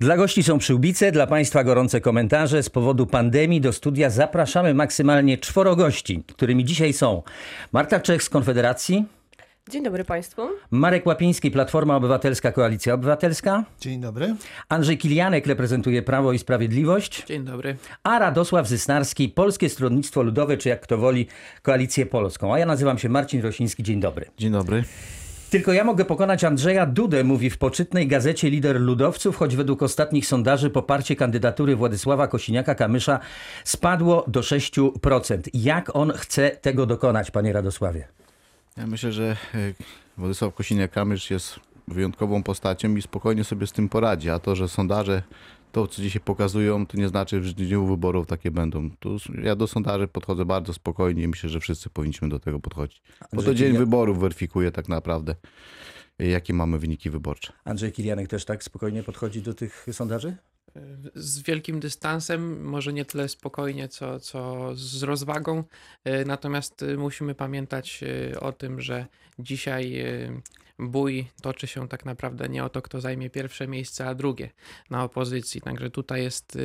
Dla gości są przyłbice, dla Państwa gorące komentarze. Z powodu pandemii do studia zapraszamy maksymalnie czworo gości, którymi dzisiaj są Marta Czech z Konfederacji, Dzień dobry Państwu. Marek Łapiński, Platforma Obywatelska, Koalicja Obywatelska, Dzień dobry. Andrzej Kilianek reprezentuje Prawo i Sprawiedliwość, Dzień dobry. a Radosław Zysnarski, Polskie Stronnictwo Ludowe, czy jak kto woli, Koalicję Polską. A ja nazywam się Marcin Rosiński. Dzień dobry. Dzień dobry. Tylko ja mogę pokonać Andrzeja Dudę, mówi w poczytnej gazecie lider ludowców, choć według ostatnich sondaży poparcie kandydatury Władysława Kosiniaka-Kamysza spadło do 6%. Jak on chce tego dokonać, panie Radosławie? Ja myślę, że e, Władysław Kosiniak-Kamysz jest wyjątkową postacią i spokojnie sobie z tym poradzi. A to, że sondaże to, co dzisiaj pokazują, to nie znaczy, że w dniu wyborów takie będą. Tu ja do sondaży podchodzę bardzo spokojnie i myślę, że wszyscy powinniśmy do tego podchodzić. Bo to dzień Kilian- wyborów weryfikuje tak naprawdę, e, jakie mamy wyniki wyborcze. Andrzej Kilianek też tak spokojnie podchodzi do tych sondaży? Z wielkim dystansem, może nie tyle spokojnie, co, co z rozwagą. E, Natomiast e, musimy pamiętać o tym, że dzisiaj bój toczy się tak naprawdę nie o to, kto zajmie pierwsze miejsce, a drugie na opozycji. Także tutaj jest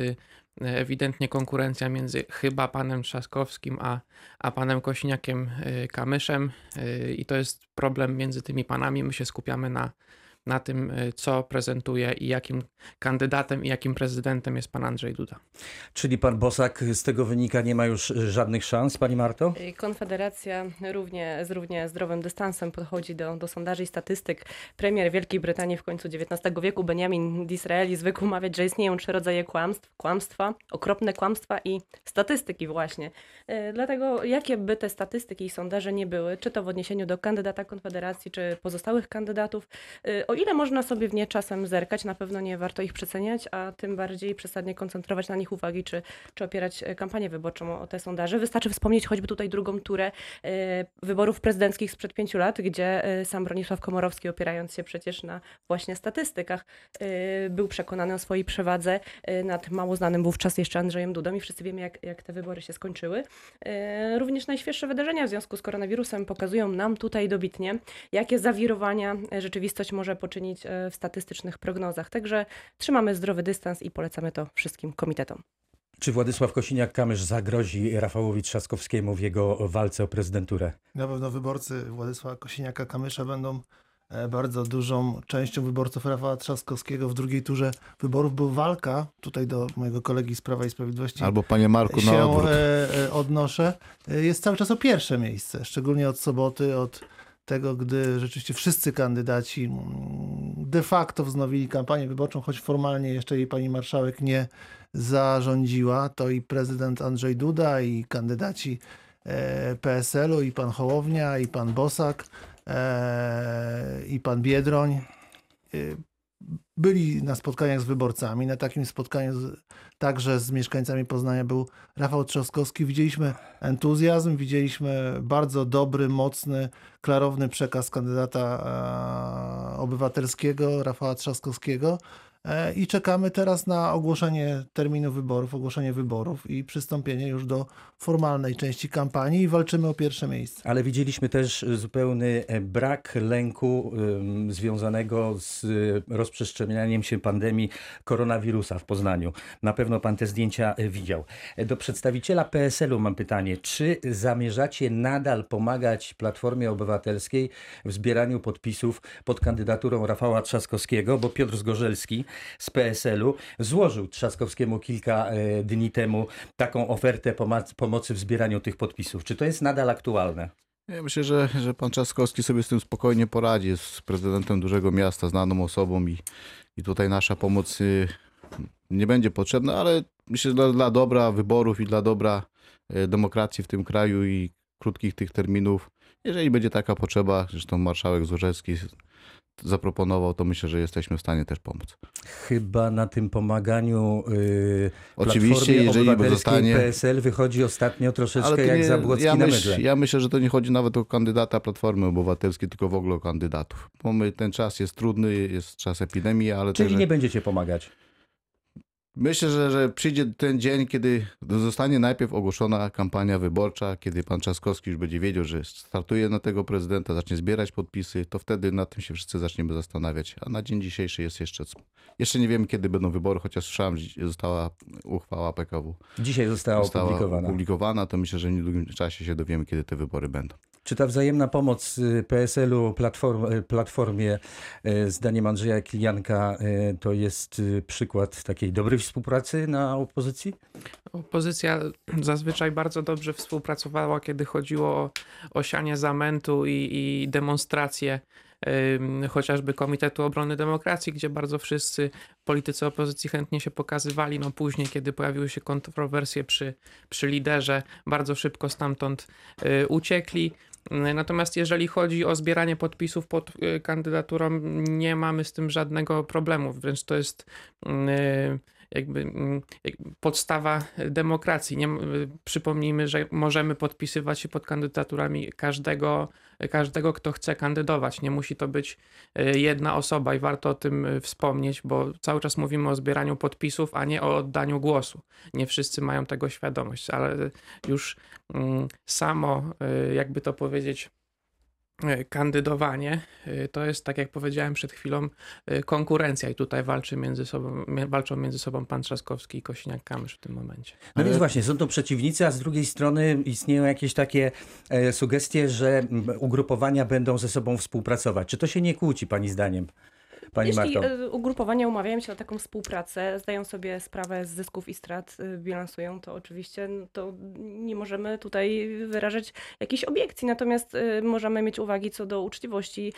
e, ewidentnie konkurencja między chyba panem Trzaskowskim, a, a panem Kośniakiem e, Kamyszem e, i to jest problem między tymi panami. My się skupiamy na, na tym, e, co prezentuje i jakim kandydatem i jakim prezydentem jest pan Andrzej Duda. Czyli pan Bosak z tego wynika nie ma już żadnych szans, pani Marto? Y, Konfederacja równie, z równie zdrowym dystansem podchodzi do, do sondaży i statystyk. Premier Wielkiej Brytanii w końcu XIX wieku, Benjamin Disraeli, zwykł mawiać, że istnieją trzy rodzaje kłamstw. Kłamstwa, okropne kłamstwa i statystyki właśnie. Y, Dlatego jakie by te statystyki i sondaże nie były, czy to w odniesieniu do kandydata Konfederacji, czy pozostałych kandydatów, y, o ile można sobie w nie czasem zerkać, na pewno nie warto ich przeceniać, a tym bardziej przesadnie koncentrować na nich uwagi, czy, czy opierać e, kampanię wyborczą o te sondaże. Wystarczy wspomnieć choćby tutaj drugą turę e, wyborów prezydenckich sprzed pięciu lat, gdzie e, sam Bronisław Komorowski, opierając się przecież na właśnie statystykach, był przekonany o swojej przewadze nad mało znanym wówczas jeszcze Andrzejem Dudą i wszyscy wiemy, jak, jak te wybory się skończyły. Również najświeższe wydarzenia w związku z koronawirusem pokazują nam tutaj dobitnie, jakie zawirowania rzeczywistość może poczynić e, w statystycznych prognozach. Także trzymamy zdrowy dystans i polecamy to wszystkim komitetom. Czy Władysław Kosiniak-Kamysz zagrozi Rafałowi Trzaskowskiemu w jego walce o prezydenturę? Na pewno wyborcy Władysława Kosiniaka-Kamysza będą e, bardzo dużą częścią wyborców Rafała Trzaskowskiego. W drugiej turze wyborów była walka, tutaj do mojego kolegi z Prawa i Sprawiedliwości Albo panie Marku na się odwrót. e, odnoszę. Jest cały czas o pierwsze miejsce, szczególnie od soboty, od tego, gdy rzeczywiście wszyscy kandydaci mm, de facto wznowili kampanię wyborczą, choć formalnie jeszcze jej pani marszałek nie zarządziła, to i prezydent Andrzej Duda, i kandydaci e, PSL-u, i pan Hołownia, i pan Bosak, e, i pan Biedroń e, byli na spotkaniach z wyborcami. Na takim spotkaniu z, także z mieszkańcami Poznania był Rafał Trzaskowski. Widzieliśmy entuzjazm, widzieliśmy bardzo dobry, mocny, klarowny przekaz kandydata e, obywatelskiego Rafała Trzaskowskiego. E, I czekamy teraz na ogłoszenie terminu wyborów, ogłoszenie wyborów i przystąpienie już do formalnej części kampanii i walczymy o pierwsze miejsce. Ale widzieliśmy też zupełny e, brak lęku ym, związanego z rozprzestrzenianiem się pandemii koronawirusa w Poznaniu. Na pewno pan te zdjęcia e, widział. E, Do przedstawiciela PSL-u mam pytanie. Czy zamierzacie nadal pomagać Platformie Obywatelskiej w zbieraniu podpisów pod kandydaturą Rafała Trzaskowskiego? Bo Piotr Zgorzelski z PSL-u złożył Trzaskowskiemu kilka e, dni temu taką ofertę pomocy w zbieraniu tych podpisów. Czy to jest nadal aktualne? Ja myślę, że, że pan Trzaskowski sobie z tym spokojnie poradzi. Jest prezydentem dużego miasta, znaną osobą i, i tutaj nasza pomoc y, nie będzie potrzebna, ale myślę, że dla, dla dobra wyborów i dla dobra y, demokracji w tym kraju i krótkich tych terminów, jeżeli będzie taka potrzeba, zresztą marszałek Złorzewski zaproponował, to myślę, że jesteśmy w stanie też pomóc. Chyba na tym pomaganiu yy, Oczywiście, jeżeli zostanie- PSL wychodzi ostatnio troszeczkę jak nie- Zabłocki ja, na myśl, ja myślę, że to nie chodzi nawet o kandydata Platformy Obywatelskiej, tylko w ogóle o kandydatów. Bo my, ten czas jest trudny, jest czas epidemii, ale Czyli też, nie będziecie pomagać. Myślę, że, że przyjdzie ten dzień, kiedy zostanie najpierw ogłoszona kampania wyborcza, kiedy pan Trzaskowski już będzie wiedział, że startuje na tego prezydenta, zacznie zbierać podpisy, to wtedy nad tym się wszyscy zaczniemy zastanawiać. A na dzień dzisiejszy jest jeszcze. Jeszcze nie wiemy, kiedy będą wybory, chociaż słyszałem, że została uchwała PKW. Dzisiaj została, Została opublikowana. opublikowana, to myślę, że w niedługim czasie się dowiemy, kiedy te wybory będą. Czy ta wzajemna pomoc y, PSL-u platform, y, Platformie, y, zdaniem Andrzeja Kilianka, to jest przykład takiej dobrej współpracy na opozycji? Opozycja zazwyczaj bardzo dobrze współpracowała, kiedy chodziło o, o sianie zamętu i, i demonstracje chociażby Komitetu Obrony Demokracji, gdzie bardzo wszyscy politycy opozycji chętnie się pokazywali. No później, kiedy pojawiły się kontrowersje przy, przy liderze, bardzo szybko stamtąd uciekli. Y, Natomiast jeżeli chodzi o zbieranie podpisów pod y, kandydaturą, nie mamy z tym żadnego problemu. Wręcz to jest jakby mm, podstawa demokracji. Nie, przypomnijmy, że możemy podpisywać się pod kandydaturami każdego, każdego, kto chce kandydować. Nie musi to być y, jedna osoba i warto o tym y, wspomnieć, bo cały czas mówimy o zbieraniu podpisów, a nie o oddaniu głosu. Nie wszyscy mają tego świadomość, ale już mm, samo, y, jakby to powiedzieć, kandydowanie y, to jest, tak jak powiedziałem przed chwilą, y, konkurencja i tutaj walczy między sobą, walczą między sobą pan Trzaskowski i Kosiniak-Kamysz w tym momencie. No więc właśnie, są to przeciwnicy, a z drugiej strony istnieją jakieś takie e, sugestie, że ugrupowania będą ze sobą współpracować. Czy to się nie kłóci, pani zdaniem? Pani Jeśli Marto. e, ugrupowania umawiają się na taką współpracę, zdają sobie sprawę z zysków i strat, y, bilansują to oczywiście, no to nie możemy tutaj wyrażać jakichś obiekcji, natomiast y, możemy mieć uwagi co do uczciwości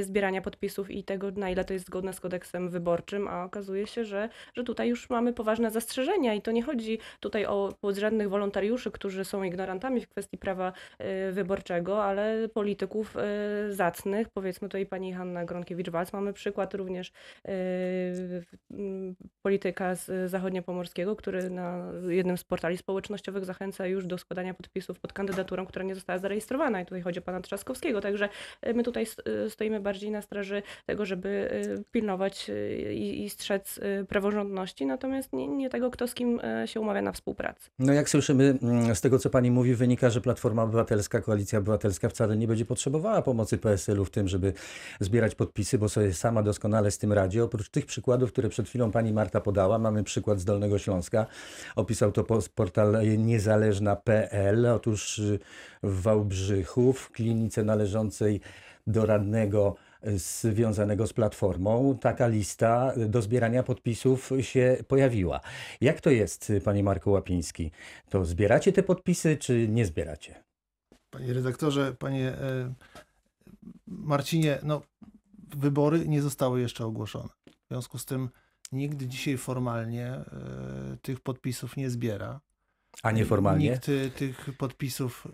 zbierania podpisów i tego, na ile to jest zgodne z kodeksem wyborczym, a okazuje się, że, że tutaj już mamy poważne zastrzeżenia i to nie chodzi tutaj o podrzędnych wolontariuszy, którzy są ignorantami w kwestii prawa wyborczego, ale polityków zacnych, powiedzmy tutaj pani Hanna Gronkiewicz-Walc, mamy przykład również y, m, polityka z zachodniopomorskiego, który na jednym z portali społecznościowych zachęca już do składania podpisów pod kandydaturą, która nie została zarejestrowana. I tutaj chodzi o pana Trzaskowskiego, także y, my tutaj y, stoimy bardziej na straży tego, żeby pilnować i, i strzec praworządności, natomiast nie, nie tego, kto z kim y, się umawia na współpracę. No jak słyszymy mm, z tego, co pani mówi, wynika, że Platforma Obywatelska, Koalicja Obywatelska wcale nie będzie potrzebowała pomocy PSL-u w tym, żeby zbierać podpisy, bo sobie sama doskonale z tym radzi. Oprócz tych przykładów, które przed chwilą pani Marta podała, mamy przykład z Dolnego Śląska. Opisał to po- portal niezależna.pl. Otóż y, w Wałbrzychu, w klinice należącej do radnego y, związanego z Platformą, taka lista y, do zbierania podpisów się pojawiła. Jak to jest, panie Marku Łapiński? To zbieracie te podpisy, czy nie zbieracie? Panie redaktorze, panie e, Marcinie, no wybory nie zostały jeszcze ogłoszone. W związku z tym nikt dzisiaj formalnie e, tych podpisów nie zbiera. A nieformalnie? Nikt y, tych podpisów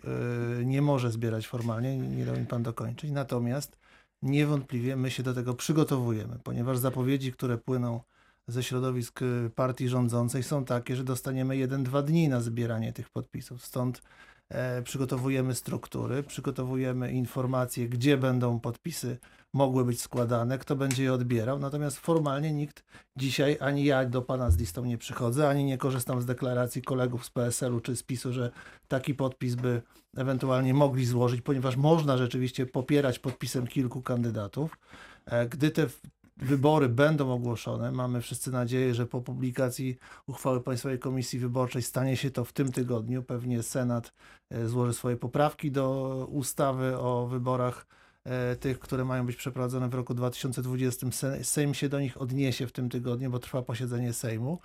y, nie może zbierać formalnie, nie dał mi pan dokończyć. Natomiast niewątpliwie my się do tego przygotowujemy, ponieważ zapowiedzi, które płyną ze środowisk partii rządzącej są takie, że dostaniemy 1-2 dni na zbieranie tych podpisów. Stąd e, przygotowujemy struktury, przygotowujemy informacje, gdzie będą podpisy mogły być składane, kto będzie je odbierał. Natomiast formalnie nikt dzisiaj, ani ja do pana z listą nie przychodzę, ani nie korzystam z deklaracji kolegów z PSL-u czy z PiSu, że taki podpis by ewentualnie mogli złożyć, ponieważ można rzeczywiście popierać podpisem kilku kandydatów. E, Gdy te wybory będą ogłoszone, mamy wszyscy nadzieję, że po publikacji uchwały Państwowej Komisji Wyborczej stanie się to w tym tygodniu. Pewnie Senat e, złoży swoje poprawki do ustawy o wyborach e, tych, które mają być przeprowadzone w roku 2020. Se- Sejm się do nich odniesie w tym tygodniu, bo trwa posiedzenie Sejmu.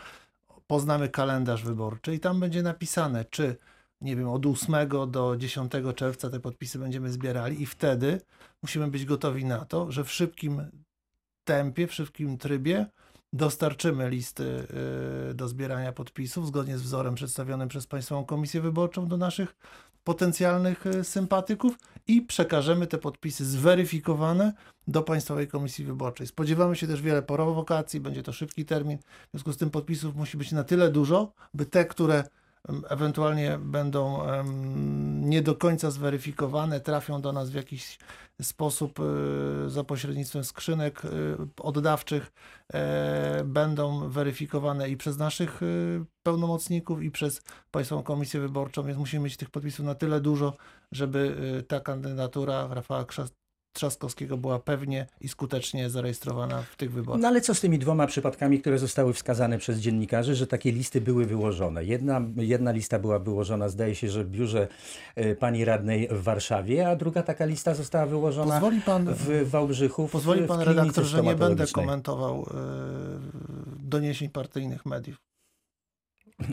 Poznamy kalendarz wyborczy i tam będzie napisane, czy nie wiem, od 8 do 10 czerwca te podpisy będziemy zbierali i wtedy musimy być gotowi na to, że w szybkim tempie, w szybkim trybie dostarczymy listy y, do zbierania podpisów zgodnie z wzorem przedstawionym przez Państwową Komisję Wyborczą do naszych potencjalnych y, sympatyków i przekażemy te podpisy zweryfikowane do Państwowej Komisji Wyborczej. Spodziewamy się też wiele prowokacji, będzie to szybki termin, w związku z tym podpisów musi być na tyle dużo, by te, które ewentualnie będą nie do końca zweryfikowane, trafią do nas w jakiś sposób y, za pośrednictwem skrzynek y, oddawczych, e, będą weryfikowane i przez naszych y, pełnomocników, i przez Państwową Komisję Wyborczą, więc musimy mieć tych podpisów na tyle dużo, żeby ta kandydatura Rafała Krzas- Trzaskowskiego była pewnie i skutecznie zarejestrowana w tych wyborach. No ale co z tymi dwoma przypadkami, które zostały wskazane przez dziennikarzy, że takie listy były wyłożone? Jedna, jedna lista była wyłożona, zdaje się, że w biurze e, pani radnej w Warszawie, a druga taka lista została wyłożona Pozwoli pan, w Wałbrzychu. W, pozwoli w pan klinice redaktor, że nie będę komentował y, doniesień partyjnych mediów.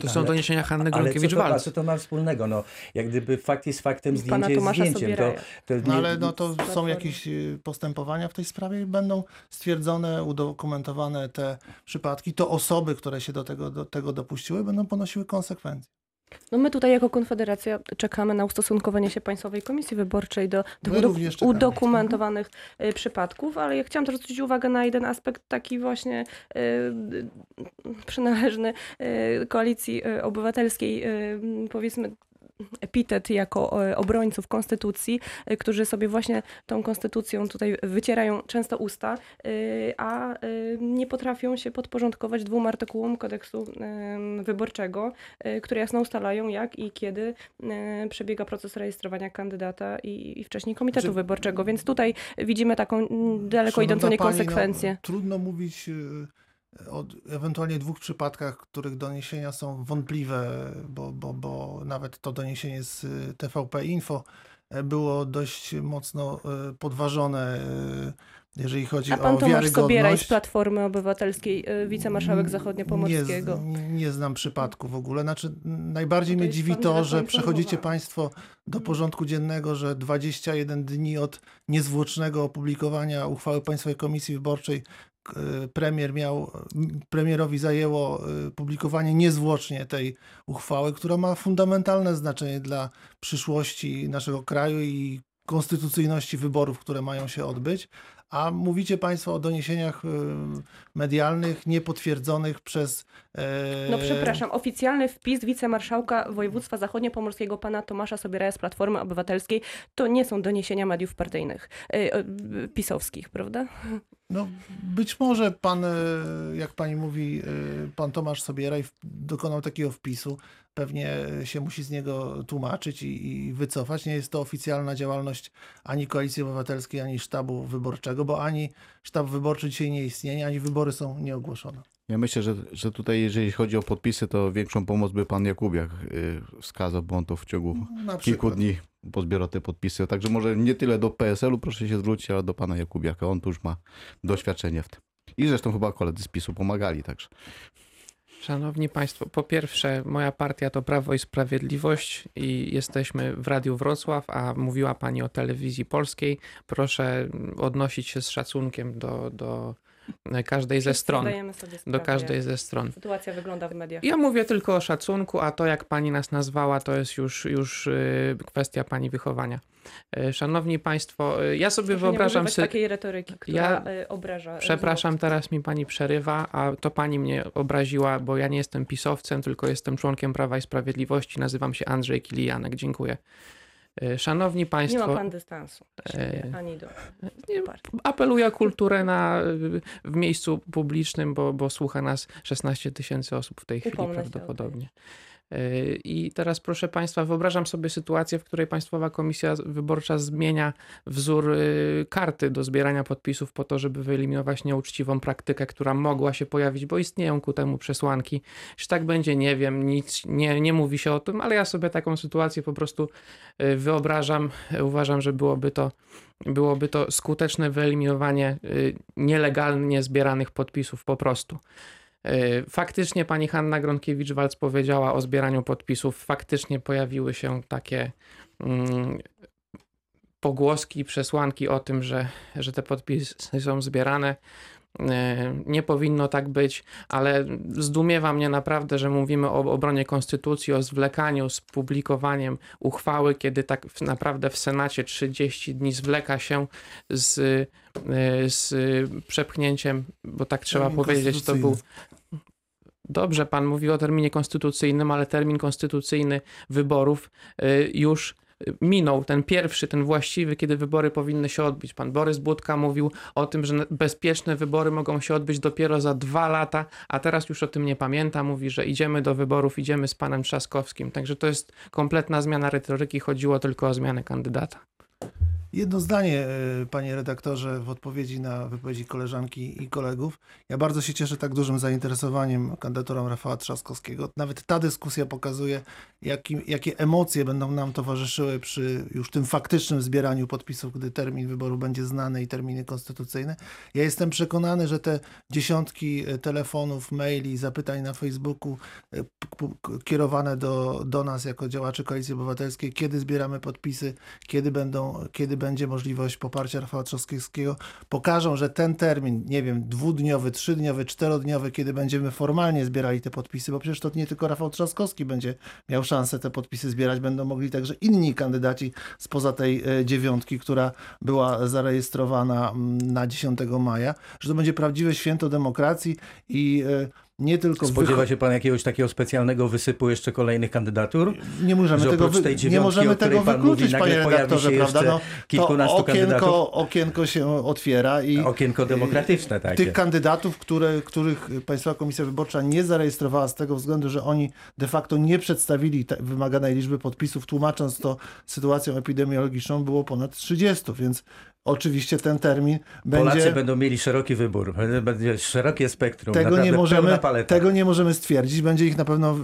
To są doniesienia Hanny Ale co to, Gronkiewicz-Walc. co to ma wspólnego? No, jak gdyby fakt jest faktem, zdjęcie jest zdjęciem. To, to No nie, ale no to są jakieś y, postępowania w tej sprawie i będą stwierdzone, udokumentowane te przypadki. To osoby, które się do tego, do tego dopuściły, będą ponosiły konsekwencje. No my tutaj jako Konfederacja czekamy na ustosunkowanie się Państwowej Komisji Wyborczej do tych My udo- również czekamy. udokumentowanych y, przypadków, ale ja chciałam też zwrócić uwagę na jeden aspekt taki właśnie y, y, przynależny y, Koalicji y, Obywatelskiej, y, powiedzmy epitet jako y, obrońców konstytucji, y, którzy sobie właśnie tą konstytucją tutaj wycierają często usta, y, a nie potrafią się podporządkować dwóm artykułom kodeksu wyborczego, które jasno ustalają, jak i kiedy przebiega proces rejestrowania kandydata i, i wcześniej komitetu Znaczy- wyborczego. Więc tutaj widzimy taką mm, daleko Szanowna idącą pani, niekonsekwencję. No, trudno mówić y, o ewentualnie dwóch przypadkach, których doniesienia są wątpliwe, bo, bo, bo nawet to doniesienie z y, TVP Info e, było dość mocno y, podważone, y, jeżeli chodzi A o pan Tomasz wiarygodność. Sobieraj z Platformy Obywatelskiej, wicemarszałek zachodniopomorskiego. Nie, nie znam przypadku w ogóle. Znaczy, najbardziej No to mnie dziwi pan to, że przechodzicie. Państwo do porządku dziennego, że 21 dni od niezwłocznego opublikowania uchwały Państwowej Komisji Wyborczej premier miał, premierowi zajęło y, publikowanie niezwłocznie tej uchwały, która ma fundamentalne znaczenie dla przyszłości naszego kraju i konstytucyjności wyborów, które mają się odbyć. A mówicie Państwo o doniesieniach y, medialnych niepotwierdzonych przez. e, No przepraszam, oficjalny wpis wicemarszałka województwa zachodniopomorskiego pana Tomasza Sobieraja z Platformy Obywatelskiej to nie są doniesienia mediów partyjnych, y, y, pisowskich, prawda? No, być może pan, e, jak pani mówi, e, pan Tomasz Sobieraj dokonał takiego wpisu. Pewnie się musi z niego tłumaczyć i, i wycofać. Nie jest to oficjalna działalność ani Koalicji Obywatelskiej, ani sztabu wyborczego, bo ani sztab wyborczy dzisiaj nie istnieje, ani wybory są nieogłoszone. Ja myślę, że, że tutaj jeżeli chodzi o podpisy, to większą pomoc by pan Jakubiak y, wskazał, bo on to w ciągu Na kilku dni pozbiera te podpisy. Także może nie tyle do PSL-u proszę się zwrócić, ale do pana Jakubiaka. On tu już ma doświadczenie w tym. I zresztą chyba koledzy z PiSu pomagali także. Szanowni Państwo, po pierwsze, moja partia to Prawo i Sprawiedliwość i jesteśmy w Radiu Wrocław, a mówiła Pani o telewizji polskiej. Proszę odnosić się z szacunkiem do, do każdej ze stron. sobie Do sprawę, każdej ze stron. Sytuacja wygląda w mediach. Ja mówię tylko o szacunku, a to jak pani nas nazwała, to jest już, już y, kwestia pani wychowania. Y, Szanowni Państwo, y, ja sobie Proszę wyobrażam nie sobie. takiej retoryki, która Ja- obraża. Przepraszam, teraz mi pani przerywa, a to pani mnie obraziła, bo ja nie jestem pisowcem, tylko jestem członkiem Prawa i Sprawiedliwości. Nazywam się Andrzej Kilijanek. Dziękuję. Y, Szanowni Nie Państwo, ma pan dystansu E, ani do nie, apeluję o kulturę na, w miejscu publicznym, bo, bo słucha nas 16 tysięcy osób w tej chwili Upomnę o prawdopodobnie. I teraz, proszę Państwa, wyobrażam sobie sytuację, w której Państwowa Komisja Wyborcza zmienia wzór yy, karty do zbierania podpisów po to, żeby wyeliminować nieuczciwą praktykę, która mogła się pojawić, bo istnieją ku temu przesłanki. Czy tak będzie, nie wiem, nic nie, nie mówi się o tym, ale ja sobie taką sytuację po prostu yy, wyobrażam. Uważam, że byłoby to byłoby to skuteczne wyeliminowanie y, nielegalnie zbieranych podpisów po prostu. Y, Faktycznie pani Hanna Gronkiewicz-Walc powiedziała o zbieraniu podpisów. Faktycznie pojawiły się takie mm, pogłoski, przesłanki o tym, że, że te podpisy są zbierane. Y, Nie powinno tak być, ale zdumiewa mnie naprawdę, że mówimy o obronie konstytucji, o zwlekaniu z publikowaniem uchwały, kiedy tak naprawdę w Senacie 30 dni zwleka się z, y, z przepchnięciem, bo tak trzeba powiedzieć, to był. Dobrze, pan mówi o terminie konstytucyjnym, ale termin konstytucyjny wyborów y, już y, minął, ten pierwszy, ten właściwy, kiedy wybory powinny się odbyć. Pan Borys Budka mówił o tym, że bezpieczne wybory mogą się odbyć dopiero za dwa lata, a teraz już o tym nie pamięta. Mówi, że idziemy do wyborów, idziemy z panem Trzaskowskim. Także to jest kompletna zmiana retoryki, chodziło tylko o zmianę kandydata. Jedno zdanie, e, panie redaktorze, w odpowiedzi na wypowiedzi koleżanki i kolegów. Ja bardzo się cieszę tak dużym zainteresowaniem kandydaturą Rafała Trzaskowskiego. Nawet ta dyskusja pokazuje, jakie emocje będą nam towarzyszyły przy już tym faktycznym zbieraniu podpisów, gdy termin wyboru będzie znany i terminy konstytucyjne. Ja jestem przekonany, że te dziesiątki e, telefonów, maili, zapytań na Facebooku e, kierowane do, do nas jako działaczy Koalicji Obywatelskiej, kiedy zbieramy podpisy, kiedy, będą, kiedy będzie możliwość poparcia Rafała Trzaskowskiego, pokażą, że ten termin, nie wiem, dwudniowy, trzydniowy, czterodniowy, kiedy będziemy formalnie zbierali te podpisy, bo przecież to nie tylko Rafał Trzaskowski będzie miał szansę te podpisy zbierać, będą mogli także inni kandydaci spoza tej e, dziewiątki, która była zarejestrowana mm, na 10 maja, że to będzie prawdziwe święto demokracji i e, nie tylko Spodziewa się pan jakiegoś takiego specjalnego wysypu jeszcze kolejnych kandydatur? nie możemy że tego, wy... nie możemy tego pan mówi, wykluczyć, nagle panie redaktorze, prawda? No, kilkunastu okienko, kandydatów. okienko się otwiera i Okienko demokratyczne takie. tych kandydatów, które, których Państwowa Komisja Wyborcza nie zarejestrowała z tego względu, że oni de facto nie przedstawili wymaganej liczby podpisów, tłumacząc to sytuacją epidemiologiczną, było ponad 30, więc oczywiście ten termin Polacy będzie... będą mieli szeroki wybór, będzie szerokie spektrum, Tego nie, możemy, tego nie możemy stwierdzić. Będzie ich na pewno,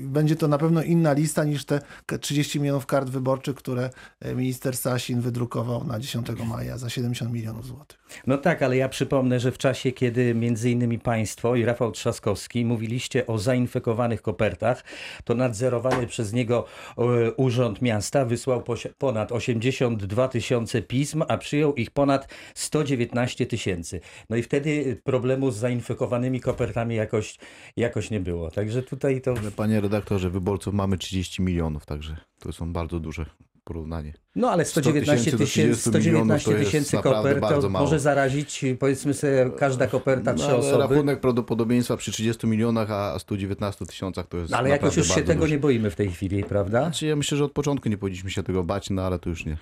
będzie to na pewno inna lista niż te k- 30 milionów kart wyborczych, które e, minister Sasin wydrukował na 10 maja za 70 milionów złotych. No tak, ale ja przypomnę, że w czasie, kiedy między innymi państwo i Rafał Trzaskowski mówiliście o zainfekowanych kopertach, to nadzorowany przez niego e, Urząd Miasta wysłał ponad 82 tysiące pism, a przyjął ich ponad 119 tysięcy. No i wtedy problemu z zainfekowanymi kopertami jakoś, jakoś nie było. Także tutaj to... Ale panie redaktorze, wyborców mamy 30 milionów, także to są bardzo duże porównanie. No ale 100 119 tysięcy do tysięcy 30 milionów 119 to jest tysięcy kopert to może zarazić, powiedzmy sobie, każda koperta No, trzy ale osoby. rachunek prawdopodobieństwa przy 30 milionach, a 119 tysiącach to jest No, ale jakoś już się tego nie boimy w tej chwili, prawda? Znaczy, ja myślę, że od początku nie powinniśmy się tego bać, no ale to już nie.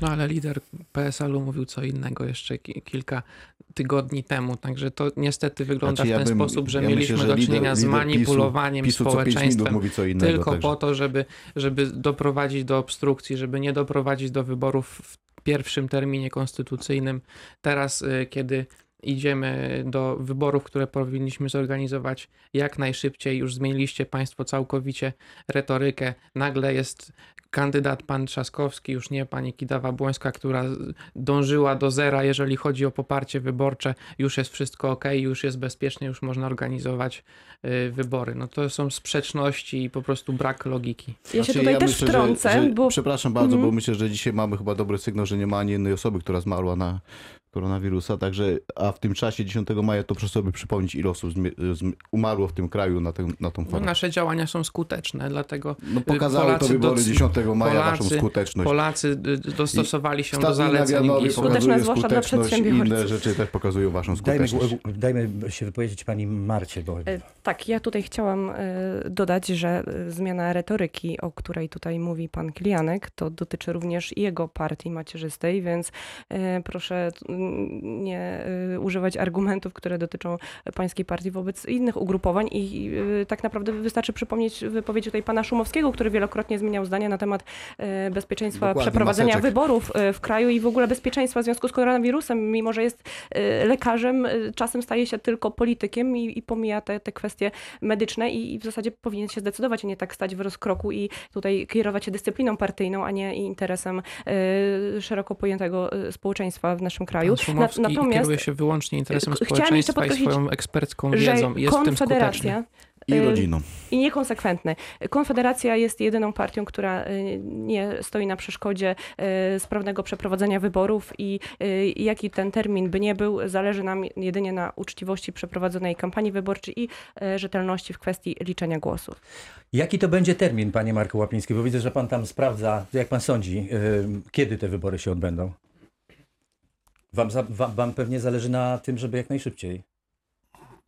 No ale lider PSL-u mówił co innego jeszcze ki- kilka tygodni temu, także to niestety wygląda Znaczy, ja w ten bym- sposób, że ja mieliśmy myślę, że do czynienia lider- z manipulowaniem PiSu co 5 minut społeczeństwem innego. tylko także. po to, żeby, żeby doprowadzić do obstrukcji, żeby nie doprowadzić do wyborów w pierwszym terminie konstytucyjnym. Teraz, y, kiedy idziemy do wyborów, które powinniśmy zorganizować jak najszybciej, już zmieniliście Państwo całkowicie retorykę. Nagle jest kandydat pan Trzaskowski, już nie pani Kidawa-Błońska, która dążyła do zera, jeżeli chodzi o poparcie wyborcze. Już jest wszystko ok, już jest bezpiecznie, już można organizować y, wybory. No to są sprzeczności i po prostu brak logiki. Ja się Znaczy, tutaj też myślę, że- wtrącę, że, bo Przepraszam bardzo, Mhm. bo myślę, że dzisiaj mamy chyba dobry sygnał, że nie ma ani jednej osoby, która zmarła na koronawirusa, także, a w tym czasie 10 maja to proszę sobie przypomnieć, ile osób umarło w tym kraju na, tę, na tą No, chorobę. nasze działania są skuteczne, dlatego No, pokazały to Polacy wybory doc- 10 maja waszą Polacy- skuteczność. Polacy y, dostosowali się do Stadnina zaleceń. Skuteczne pokazuje zwłaszcza dla i przedsiębiorców. inne rzeczy też pokazują waszą Dajmy, skuteczność. dajmy się wypowiedzieć pani Marcie, bo E, Tak, ja tutaj chciałam e, dodać, że e, zmiana retoryki, o której tutaj mówi pan Klianek, to dotyczy również i jego partii macierzystej, więc proszę nie e, używać argumentów, które dotyczą pańskiej partii wobec innych ugrupowań i e, tak naprawdę wystarczy przypomnieć wypowiedź tutaj pana Szumowskiego, który wielokrotnie zmieniał zdanie na temat e, bezpieczeństwa Dokładnie, przeprowadzenia maseczek. wyborów w kraju i w ogóle bezpieczeństwa w związku z koronawirusem, mimo że jest lekarzem, czasem staje się tylko politykiem i, i pomija te, te kwestie medyczne i, i w zasadzie powinien się zdecydować, a nie tak stać w rozkroku i tutaj kierować się dyscypliną partyjną, a nie interesem szeroko pojętego społeczeństwa w naszym kraju. Pan Szumowski kieruje się wyłącznie interesem jeszcze społeczeństwa i swoją ekspercką wiedzą. Jest w tym skuteczny. I e, rodziną. i niekonsekwentny. Konfederacja jest jedyną partią, która y, nie stoi na przeszkodzie sprawnego przeprowadzenia wyborów i jaki ten termin by nie był, zależy nam jedynie na uczciwości przeprowadzonej kampanii wyborczej i rzetelności w kwestii liczenia głosów. jaki to będzie termin, panie Marku Łapiński? Bo widzę, że pan tam sprawdza, jak pan sądzi, kiedy te wybory się odbędą? Wam, za, wam, wam pewnie zależy na tym, żeby jak najszybciej.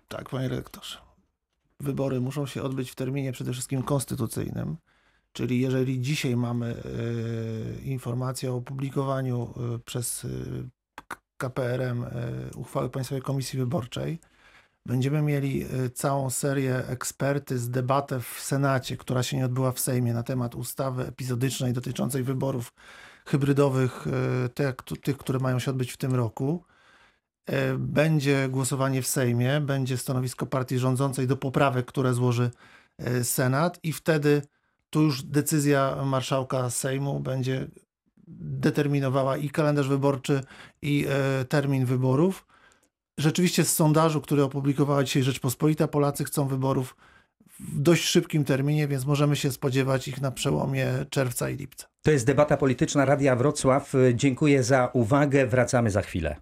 Tak, panie redaktorze. wybory muszą się odbyć w terminie przede wszystkim konstytucyjnym. Czyli jeżeli dzisiaj mamy e, informację o opublikowaniu e, przez e, K- KPRM e, uchwały Państwowej Komisji Wyborczej, będziemy mieli e, całą serię ekspertyz, debatę w Senacie, która się nie odbyła w Sejmie na temat ustawy epizodycznej dotyczącej wyborów hybrydowych, e, te, tych, które mają się odbyć w tym roku. E, Będzie głosowanie w Sejmie, będzie stanowisko partii rządzącej do poprawek, które złoży e, Senat, i wtedy tu już decyzja marszałka Sejmu będzie determinowała i kalendarz wyborczy, i termin wyborów. Rzeczywiście z sondażu, który opublikowała dzisiaj Rzeczpospolita, Polacy chcą wyborów w dość szybkim terminie, więc możemy się spodziewać ich na przełomie czerwca i lipca. To jest debata polityczna Radia Wrocław. Dziękuję za uwagę. Wracamy za chwilę.